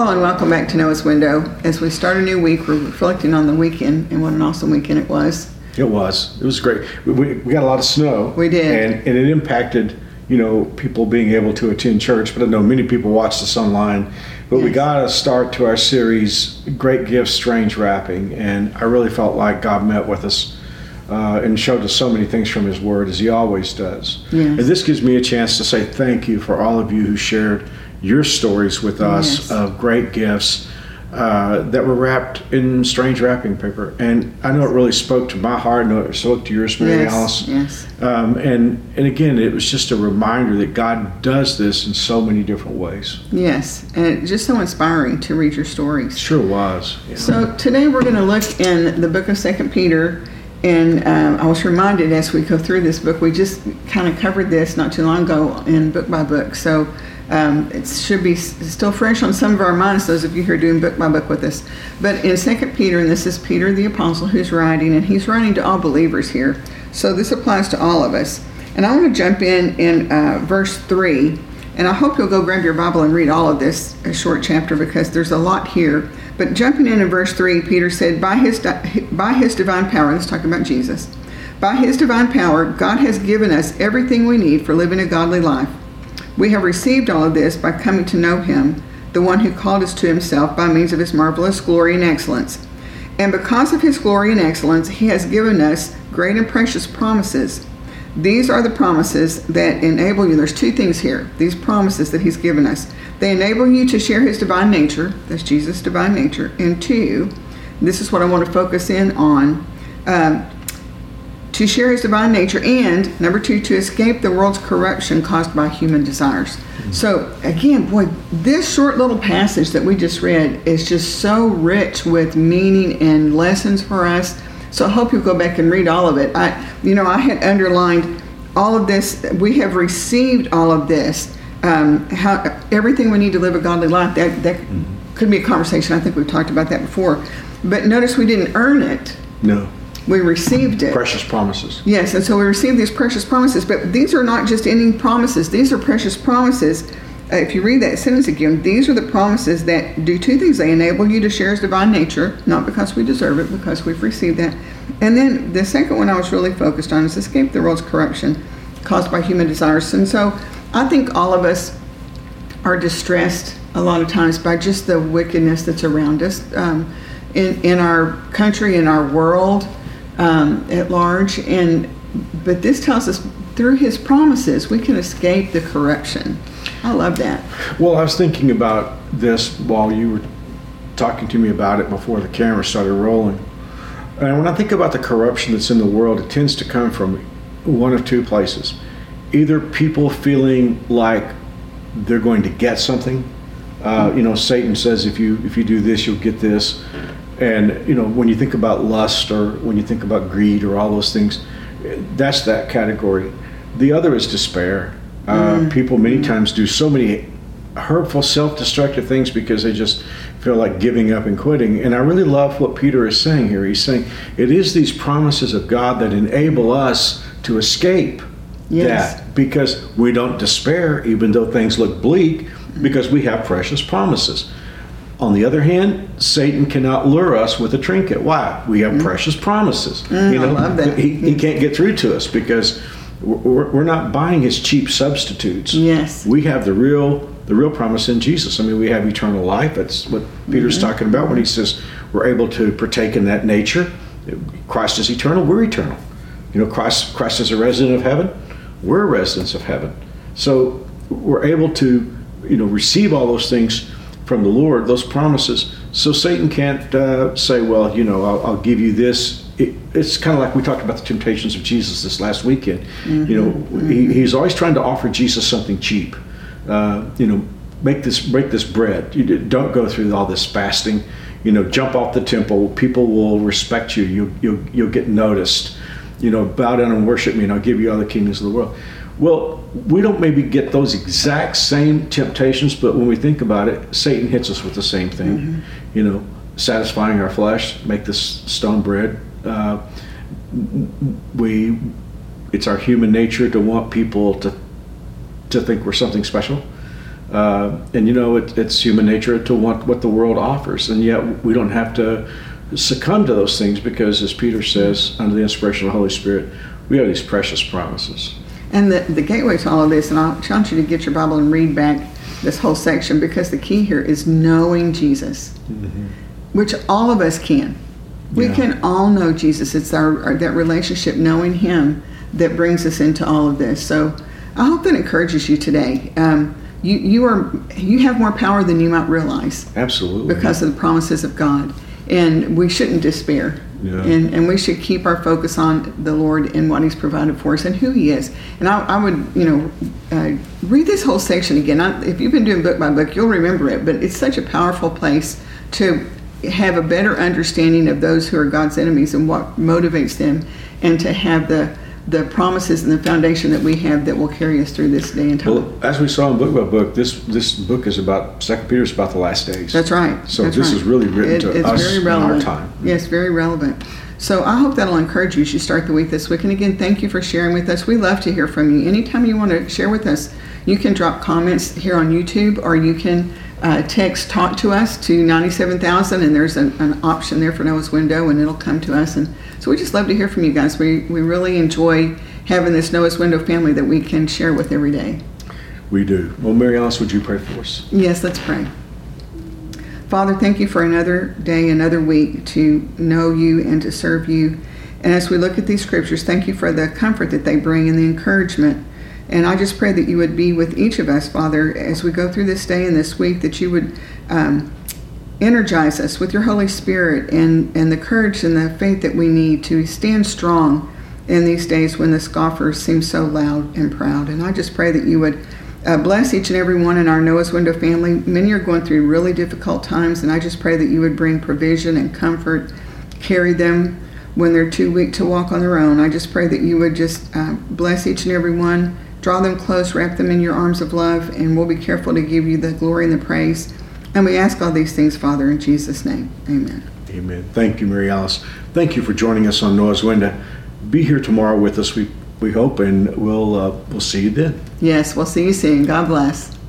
Hello and welcome back to Noah's Window. As we start a new week, we're reflecting on the weekend and what an awesome weekend it was. It was. It was great. We, we, we got a lot of snow. We did. And, and it impacted, you know, people being able to attend church. But I know many people watched us online. But we got a start to our series, Great Gifts, Strange Wrapping. And I really felt like God met with us uh, and showed us so many things from His Word, as He always does. Yes. And this gives me a chance to say thank you for all of you who shared your stories with us Yes. of great gifts uh, that were wrapped in strange wrapping paper. And I know it really spoke to my heart. I know it spoke to yours, Mary yes, Alice. yes. Um, and and again, it was just a reminder that God does this in so many different ways. Yes, and just so inspiring to read your stories. Sure was. Yeah. So today we're going to look in the book of Second Peter, and um, I was reminded as we go through this book, we just kind of covered this not too long ago in book by book. So um, it should be still fresh on some of our minds, those of you who are doing book by book with us. But in Second Peter, and this is Peter the apostle who's writing, and he's writing to all believers here. So this applies to all of us. And I want to jump in in uh, verse three. And I hope you'll go grab your Bible and read all of this a short chapter because there's a lot here. But jumping in in verse 3, Peter said, By his, di- by his divine power, let's talk about Jesus. By his divine power, God has given us everything we need for living a godly life. We have received all of this by coming to know him, the one who called us to himself by means of his marvelous glory and excellence. And because of his glory and excellence, he has given us great and precious promises. These are the promises that enable you. There's two things here. These promises that he's given us. They enable you to share his divine nature. That's Jesus' divine nature. And two, this is what I want to focus in on. Um, to share his divine nature, and number two, to escape the world's corruption caused by human desires. So, again, boy, this short little passage that we just read is just so rich with meaning and lessons for us. So, I hope you'll go back and read all of it. I, you know, I had underlined all of this. We have received all of this. Um, how everything we need to live a godly life. That that could be a conversation. I think we've talked about that before. But notice we didn't earn it. no. We received it. Precious promises. Yes, and so we receive these precious promises, but these are not just any promises. These are precious promises. Uh, if you read that sentence again, these are the promises that do two things. They enable you to share His divine nature, not because we deserve it, because we've received that. And then the second one I was really focused on is escape the world's corruption caused by human desires. And so I think all of us are distressed a lot of times by just the wickedness that's around us um, in in our country, in our world um, at large. And but this tells us through His promises we can escape the corruption. I love that. Well, I was thinking about this while you were talking to me about it before the camera started rolling. And when I think about the corruption that's in the world, it tends to come from one of two places. Either people feeling like they're going to get something. Uh, you know, Satan says if you if you do this, you'll get this. And you know, when you think about lust or when you think about greed or all those things, that's that category. The other is despair. Uh, People many times do so many hurtful, self-destructive things because they just feel like giving up and quitting. And I really love what Peter is saying here. He's saying it is these promises of God that enable us to escape Yes. that because we don't despair even though things look bleak because we have precious promises. On the other hand, Satan cannot lure us with a trinket. Why? We have precious promises. Mm, I love that. He, he can't get through to us because we're, we're not buying his cheap substitutes. Yes. We have the real the real promise in Jesus. I mean, we have eternal life. That's what Peter's Mm-hmm. talking about when he says we're able to partake in that nature. Christ is eternal. We're eternal. You know, Christ Christ is a resident of heaven. We're residents of heaven. So we're able to, you know, receive all those things from the Lord, those promises. So Satan can't uh, say, well, you know, I'll, I'll give you this. It, it's kind of like we talked about the temptations of Jesus this last weekend. You know, he, he's always trying to offer Jesus something cheap. Uh, you know, make this break this bread. You don't go through all this fasting. You know, jump off the temple. People will respect you. You you'll, you'll get noticed. You know, bow down and worship me, and I'll give you all the kingdoms of the world. Well, we don't maybe get those exact same temptations, but when we think about it, Satan hits us with the same thing. You know, satisfying our flesh, make this stone bread. Uh, we, it's our human nature to want people to to think we're something special. Uh, and you know, it, it's human nature to want what the world offers, and yet we don't have to succumb to those things because, as Peter says, under the inspiration of the Holy Spirit, we have these precious promises. And the, the gateway to all of this, and I want you to get your Bible and read back this whole section because the key here is knowing Jesus, which all of us can. We Yeah. can all know Jesus. It's our, our that relationship, knowing Him, that brings us into all of this. So I hope that encourages you today. Um, you you are you have more power than you might realize Absolutely. because of the promises of God, and we shouldn't despair. Yeah. And, and we should keep our focus on the Lord and what He's provided for us and who He is. And I, I would, you know, uh, read this whole section again. I, if you've been doing book by book, you'll remember it. But it's such a powerful place to have a better understanding of those who are God's enemies and what motivates them, and to have the the promises and the foundation that we have that will carry us through this day and time. well, as we saw in book by book, this this book is about Second Peter is about the last days. That's right. So That's this right. is really written It- to it's us very in our relevant. time. Yes, very relevant. So I hope that'll encourage you as you start the week this week. And again, thank you for sharing with us. We love to hear from you. Anytime you want to share with us, you can drop comments here on YouTube or you can uh, text talk to us to 97,000 and there's an, an option there for Noah's window and it'll come to us. And so we just love to hear from you guys. We, we really enjoy having this Noah's window family that we can share with every day. We do. Well, Mary Alice, would you pray for us? Yes, let's pray. Father, thank you for another day, another week to know you and to serve you. And as we look at these scriptures, thank you for the comfort that they bring and the encouragement. And I just pray that you would be with each of us, Father, as we go through this day and this week, that you would um, energize us with your Holy Spirit and, and the courage and the faith that we need to stand strong in these days when the scoffers seem so loud and proud. And I just pray that you would uh, bless each and every one in our Noah's Window family. Many are going through really difficult times, and I just pray that you would bring provision and comfort, carry them when they're too weak to walk on their own. I just pray that you would just uh, bless each and every one, draw them close, wrap them in your arms of love, and we'll be careful to give you the glory and the praise. And we ask all these things, Father, in Jesus' name. Amen. Amen. Thank you, Mary Alice. Thank you for joining us on Noah's Window. Be here tomorrow with us, we, we hope, and we'll, uh, we'll see you then. Yes, we'll see you soon. God bless.